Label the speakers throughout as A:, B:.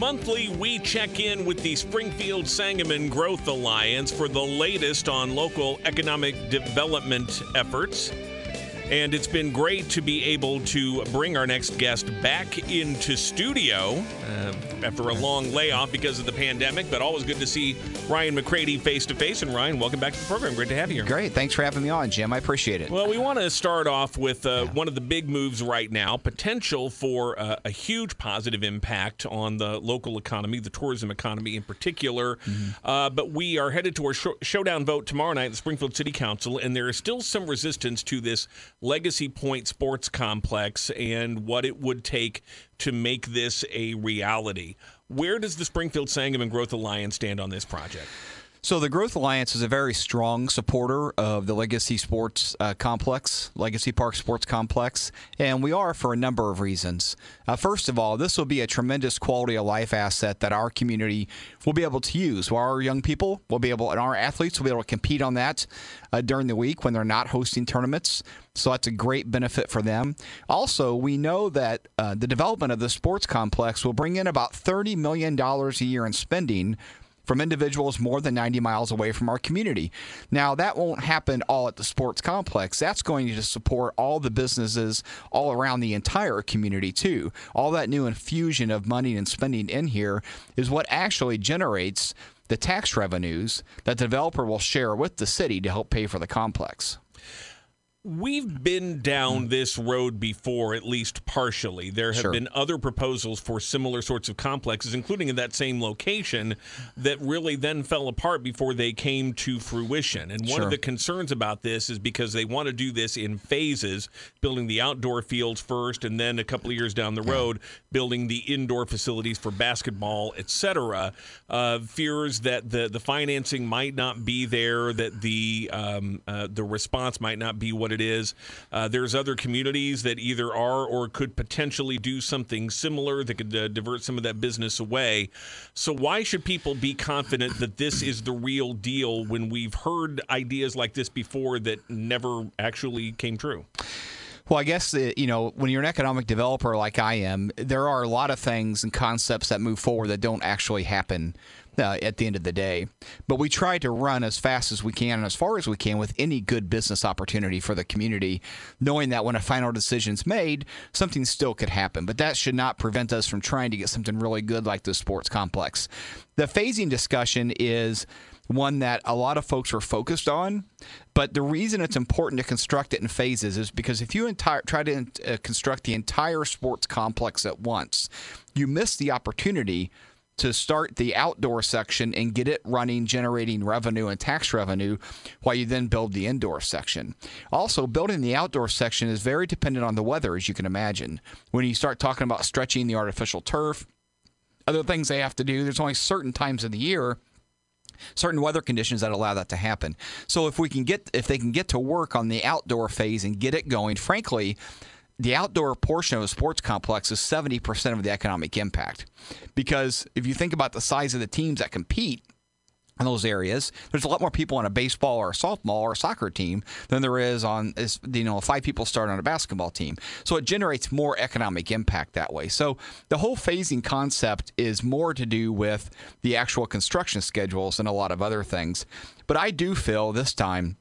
A: Monthly, we check in with the Springfield Sangamon Growth Alliance for the latest on local economic development efforts. And it's been great to be able to bring our next guest back into studio uh, after a long layoff because of the pandemic, but always good to see Ryan McCrady face to face. And Ryan, welcome back to the program. Great to have you here.
B: Great. Thanks for having me on, Jim. I appreciate it.
A: Well, we want to start off with uh, yeah. one of the big moves right now potential for uh, a huge positive impact on the local economy, the tourism economy in particular. Mm-hmm. Uh, but we are headed to our sh- showdown vote tomorrow night at the Springfield City Council, and there is still some resistance to this Legacy Pointe Sports Complex and what it would take to make this a reality. Where does the Springfield Sangamon Growth Alliance stand on this project?
B: So the Growth Alliance is a very strong supporter of the Legacy Sports uh, Complex, Legacy Park Sports Complex, and we are for a number of reasons. Uh, first of all, this will be a tremendous quality of life asset that our community will be able to use. Our young people will be able, and our athletes will be able to compete on that uh, during the week when they're not hosting tournaments. So that's a great benefit for them. Also, we know that uh, the development of the sports complex will bring in about $30 million a year in spending from individuals more than 90 miles away from our community. Now, that won't happen all at the sports complex. That's going to support all the businesses all around the entire community, too. All that new infusion of money and spending in here is what actually generates the tax revenues that the developer will share with the city to help pay for the complex.
A: We've been down this road before, at least partially. There have sure. been other proposals for similar sorts of complexes, including in that same location, that really then fell apart before they came to fruition. And one sure. of the concerns about this is because they want to do this in phases, building the outdoor fields first, and then a couple of years down the road, building the indoor facilities for basketball, etc. Uh, fears that the the financing might not be there, that the um, uh, the response might not be what what it is. Uh, there's other communities that either are or could potentially do something similar that could uh, divert some of that business away. So, why should people be confident that this is the real deal when we've heard ideas like this before that never actually came true?
B: Well, I guess uh, you know when you're an economic developer like I am, there are a lot of things and concepts that move forward that don't actually happen uh, at the end of the day. But we try to run as fast as we can and as far as we can with any good business opportunity for the community, knowing that when a final decision's made, something still could happen. But that should not prevent us from trying to get something really good like the sports complex. The phasing discussion is one that a lot of folks are focused on. But the reason it's important to construct it in phases is because if you entire, try to uh, construct the entire sports complex at once, you miss the opportunity to start the outdoor section and get it running, generating revenue and tax revenue, while you then build the indoor section. Also, building the outdoor section is very dependent on the weather, as you can imagine. When you start talking about stretching the artificial turf, other things they have to do, there's only certain times of the year certain weather conditions that allow that to happen. So if we can get if they can get to work on the outdoor phase and get it going, frankly, the outdoor portion of a sports complex is 70% of the economic impact. Because if you think about the size of the teams that compete in those areas, there's a lot more people on a baseball or a softball or a soccer team than there is on, you know, five people start on a basketball team. So it generates more economic impact that way. So the whole phasing concept is more to do with the actual construction schedules and a lot of other things. But I do feel this time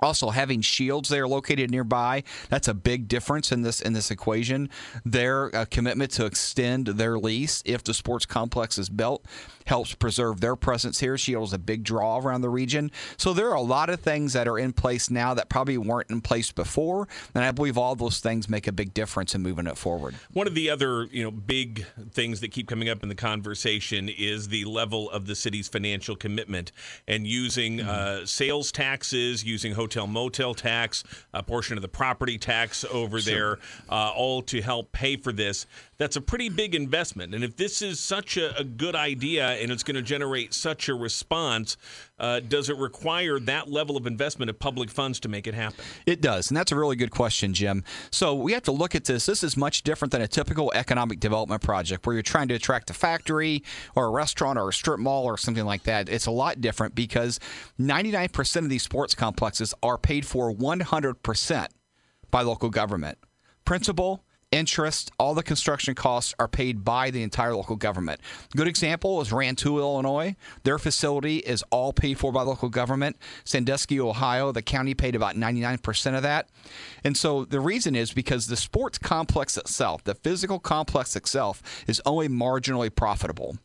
B: also, having Scheels there located nearby, that's a big difference in this in this equation. Their uh, commitment to extend their lease if the sports complex is built helps preserve their presence here. Scheels is a big draw around the region. So there are a lot of things that are in place now that probably weren't in place before, and I believe all those things make a big difference in moving it forward.
A: One of the other, you know, big things that keep coming up in the conversation is the level of the city's financial commitment and using mm-hmm. uh, sales taxes, using hotel motel tax, a portion of the property tax over sure. there, uh, all to help pay for this. That's a pretty big investment. And if this is such a, a good idea and it's going to generate such a response, uh, does it require that level of investment of public funds to make it happen?
B: It does. And that's a really good question, Jim. So we have to look at this. This is much different than a typical economic development project where you're trying to attract a factory or a restaurant or a strip mall or something like that. It's a lot different because 99% of these sports complexes are paid for 100% by local government. Principal, interest, all the construction costs are paid by the entire local government. Good example is Rantoul, Illinois. Their facility is all paid for by the local government. Sandusky, Ohio, the county paid about 99% of that. And so the reason is because the sports complex itself, the physical complex itself, is only marginally profitable.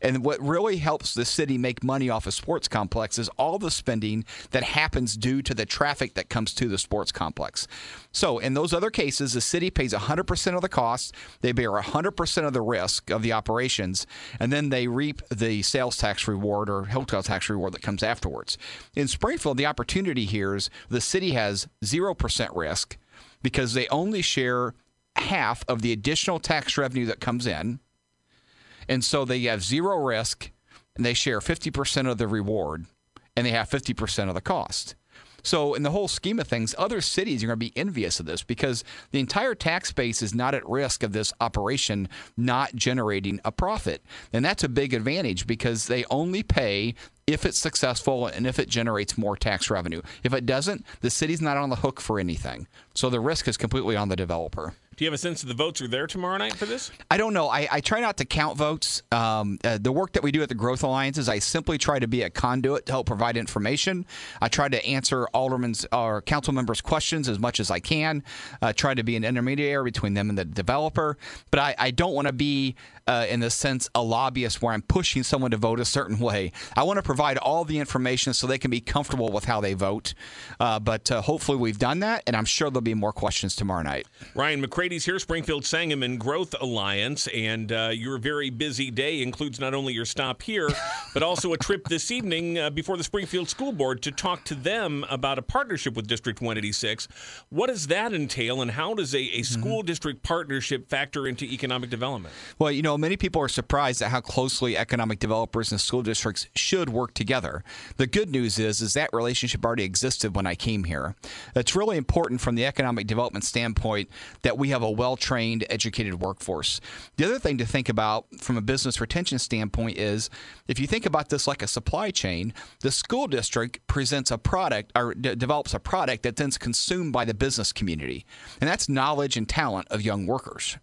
B: And what really helps the city make money off a sports complex is all the spending that happens due to the traffic that comes to the sports complex. So in those other cases, the city pays 100% of the costs, they bear 100% of the risk of the operations, and then they reap the sales tax reward or hotel tax reward that comes afterwards. In Springfield, the opportunity here is the city has 0% risk because they only share half of the additional tax revenue that comes in. And so they have zero risk and they share 50% of the reward and they have 50% of the cost. So, in the whole scheme of things, other cities are going to be envious of this because the entire tax base is not at risk of this operation not generating a profit. And that's a big advantage because they only pay if it's successful and if it generates more tax revenue. If it doesn't, the city's not on the hook for anything. So the risk is completely on the developer.
A: Do you have a sense of the votes are there tomorrow night for this?
B: I don't know. I, I try not to count votes. Um, uh, the work that we do at the Growth Alliance is I simply try to be a conduit to help provide information. I try to answer aldermen's or council members' questions as much as I can. I try to be an intermediary between them and the developer. But I, I don't want to be, uh, in the sense, a lobbyist where I'm pushing someone to vote a certain way. I want to provide all the information so they can be comfortable with how they vote. Uh, but uh, hopefully we've done that, and I'm sure there'll be more questions tomorrow night.
A: Ryan McCrady's here, Springfield Sangamon Growth Alliance, and uh, your very busy day includes not only your stop here, but also a trip this evening uh, before the Springfield School Board to talk to them about a partnership with District 186. What does that entail, and how does a, a mm-hmm. school mm-hmm. district partnership factor into economic development?
B: Well, you know, many people are surprised at how closely economic developers and school districts should work together together. The good news is is that relationship already existed when I came here. It's really important from the economic development standpoint that we have a well-trained, educated workforce. The other thing to think about from a business retention standpoint is if you think about this like a supply chain, the school district presents a product or d- develops a product that then's consumed by the business community. And that's knowledge and talent of young workers.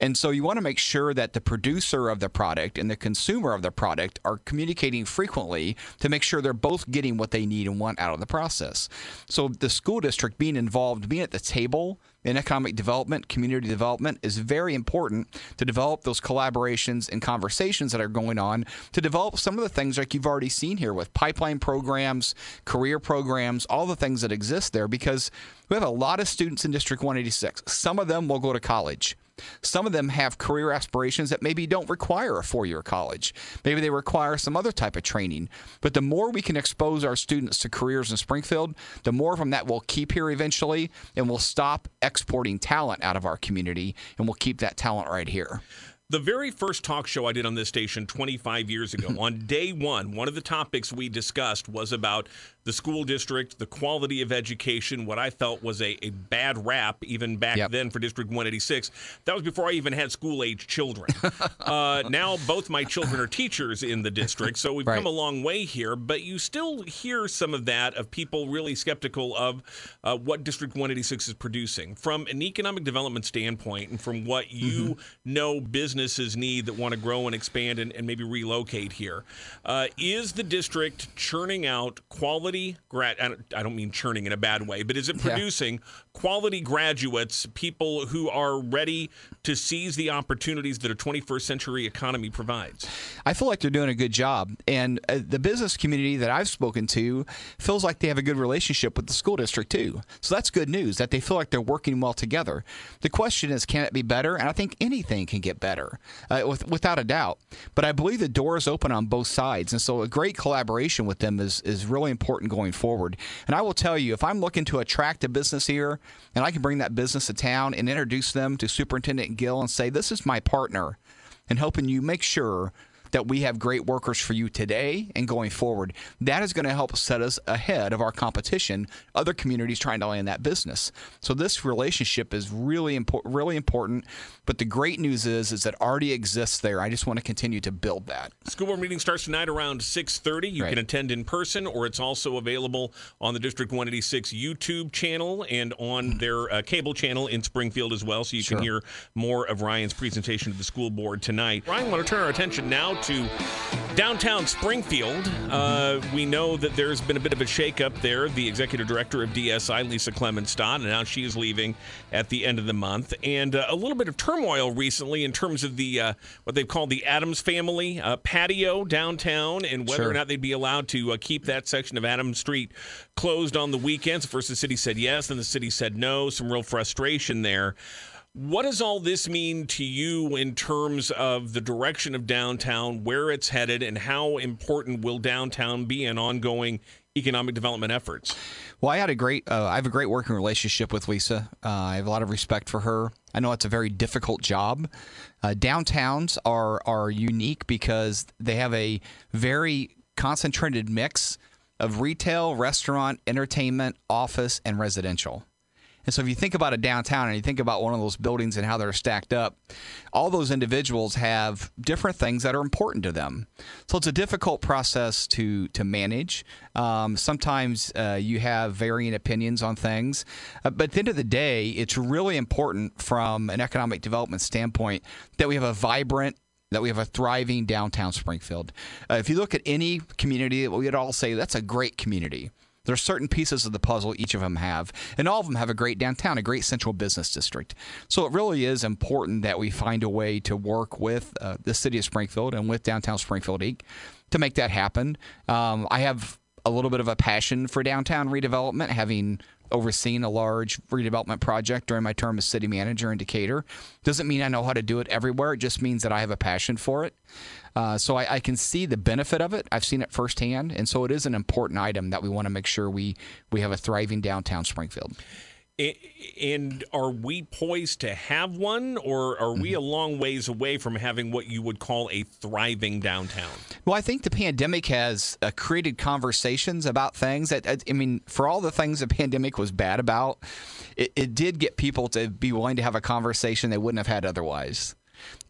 B: And so you want to make sure that the producer of the product and the consumer of the product are communicating frequently to make sure they're both getting what they need and want out of the process. So the school district being involved, being at the table in economic development, community development is very important to develop those collaborations and conversations that are going on to develop some of the things like you've already seen here with pipeline programs, career programs, all the things that exist there because we have a lot of students in District 186. Some of them will go to college. Some of them have career aspirations that maybe don't require a four year college. Maybe they require some other type of training. But the more we can expose our students to careers in Springfield, the more from that we'll keep here eventually, and we'll stop exporting talent out of our community, and we'll keep that talent right here.
A: The very first talk show I did on this station 25 years ago, on day one, one of the topics we discussed was about the school district, the quality of education, what I felt was a, a bad rap even back yep. then for District 186. That was before I even had school age children. uh, now both my children are teachers in the district, so we've right. come a long way here, but you still hear some of that of people really skeptical of uh, what District 186 is producing. From an economic development standpoint and from what you mm-hmm. know businesses need that want to grow and expand and, and maybe relocate here, uh, is the district churning out quality grad I don't mean churning in a bad way, but is it producing yeah. quality graduates, people who are ready to seize the opportunities that a 21st century economy provides?
B: I feel like they're doing a good job, and uh, the business community that I've spoken to feels like they have a good relationship with the school district too. So that's good news that they feel like they're working well together. The question is, can it be better? And I think anything can get better, uh, with, without a doubt. But I believe the door is open on both sides, and so a great collaboration with them is is really important going forward. And I will tell you, if I'm looking to attract a business here and I can bring that business to town and introduce them to Superintendent Gill and say, this is my partner and helping you make sure that we have great workers for you today and going forward. That is going to help set us ahead of our competition, other communities trying to land that business. So this relationship is really important, really important. But the great news is, is that already exists there. I just want to continue to build that.
A: School board meeting starts tonight around 6:30. You right. can attend in person, or it's also available on the District 186 YouTube channel and on their uh, cable channel in Springfield as well. So you sure. can hear more of Ryan's presentation to the school board tonight. Ryan, I want to turn our attention now to downtown Springfield. Uh, we know that there's been a bit of a shakeup there. The executive director of DSI, Lisa Clemmons Stott, and now she is leaving at the end of the month, and uh, a little bit of turmoil recently in terms of the uh, what they've called the Adams family uh, patio downtown, and whether sure. or not they'd be allowed to uh, keep that section of Adams Street closed on the weekends. First, the city said yes, then the city said no. Some real frustration there. What does all this mean to you in terms of the direction of downtown, where it's headed, and how important will downtown be in ongoing economic development efforts?
B: Well, I had a great, uh, I have a great working relationship with Lisa. Uh, I have a lot of respect for her. I know it's a very difficult job. Uh, downtowns are are unique because they have a very concentrated mix of retail, restaurant, entertainment, office, and residential. And so if you think about a downtown and you think about one of those buildings and how they're stacked up, all those individuals have different things that are important to them. So it's a difficult process to to manage. Um, sometimes uh, you have varying opinions on things, uh, but at the end of the day, it's really important from an economic development standpoint that we have a vibrant that we have a thriving downtown Springfield. Uh, if you look at any community, we would all say that's a great community. There's certain pieces of the puzzle each of them have, and all of them have a great downtown, a great central business district. So it really is important that we find a way to work with uh, the city of Springfield and with downtown Springfield Inc. to make that happen. Um, I have a little bit of a passion for downtown redevelopment, having overseen a large redevelopment project during my term as city manager in Decatur. Doesn't mean I know how to do it everywhere. It just means that I have a passion for it. Uh, so I, I, can see the benefit of it. I've seen it firsthand, and so it is an important item that we want to make sure we we have a thriving downtown Springfield.
A: And are we poised to have one, or are we mm-hmm. a long ways away from having what you would call a thriving downtown?
B: Well, I think the pandemic has uh, created conversations about things that, I mean, for all the things the pandemic was bad about, it, it did get people to be willing to have a conversation they wouldn't have had otherwise.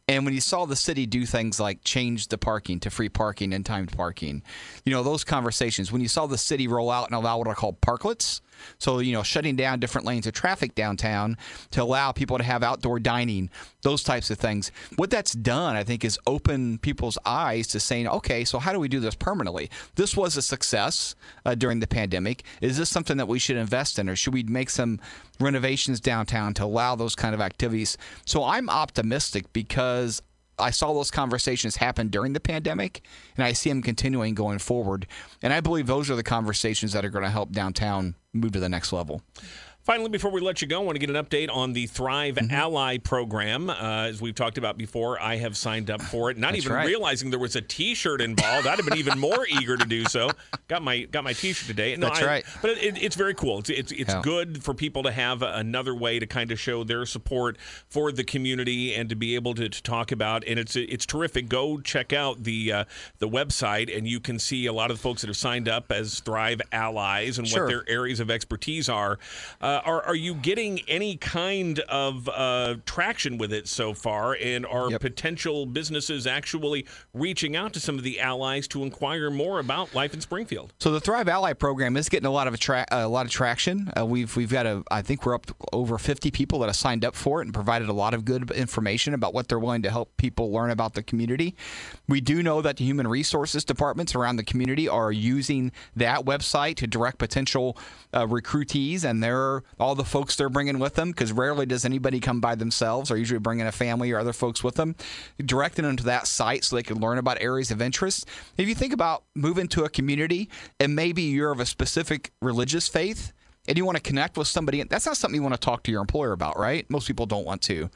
B: And when you saw the city do things like change the parking to free parking and timed parking, you know, those conversations, when you saw the city roll out and allow what are called parklets, so, you know, shutting down different lanes of traffic downtown to allow people to have outdoor dining, those types of things. What that's done, I think, is open people's eyes to saying, okay, so how do we do this permanently? This was a success uh, during the pandemic. Is this something that we should invest in, or should we make some renovations downtown to allow those kind of activities? So I'm optimistic because I saw those conversations happen during the pandemic, and I see them continuing going forward. And I believe those are the conversations that are going to help downtown move to the next level.
A: Finally, before we let you go, I want to get an update on the Thrive mm-hmm. Ally program. Uh, as we've talked about before, I have signed up for it, not even right. realizing there was a T-shirt involved. I'd have been even more eager to do so. Got my got my T-shirt today.
B: No, That's I, right.
A: But it, it's very cool. It's it's, it's yeah. good for people to have another way to kind of show their support for the community and to be able to, to talk about. And it's it's terrific. Go check out the uh, the website, and you can see a lot of the folks that have signed up as Thrive Allies and sure. what their areas of expertise are. Uh, uh, are are you getting any kind of uh, traction with it so far? And are yep. potential businesses actually reaching out to some of the allies to inquire more about life in Springfield?
B: So the Thrive Ally program is getting a lot of attra- a lot of traction. Uh, we've we've got a I think we're up over 50 people that have signed up for it and provided a lot of good information about what they're willing to help people learn about the community. We do know that the human resources departments around the community are using that website to direct potential uh, recruitees, and all the folks they're bringing with them, because rarely does anybody come by themselves. They're usually bringing a family or other folks with them, directing them to that site so they can learn about areas of interest. If you think about moving to a community and maybe you're of a specific religious faith and you want to connect with somebody, that's not something you want to talk to your employer about, right? Most people don't want to.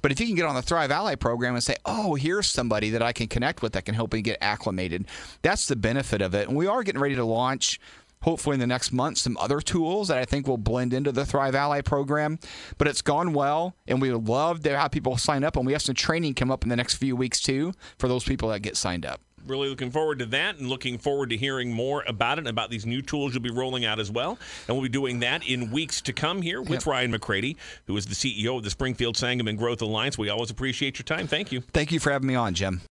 B: But if you can get on the Thrive Ally program and say, oh, here's somebody that I can connect with that can help me get acclimated, that's the benefit of it. And we are getting ready to launch hopefully in the next month some other tools that I think will blend into the Thrive Ally program. But it's gone well, and we would love to have people sign up. And we have some training come up in the next few weeks too for those people that get signed up
A: really looking forward to that and looking forward to hearing more about it and about these new tools you'll be rolling out as well. And we'll be doing that in weeks to come here with yep. Ryan McCrady, who is the CEO of the Springfield Sangamon Growth Alliance. We always appreciate your time. Thank you.
B: Thank you for having me on, Jim.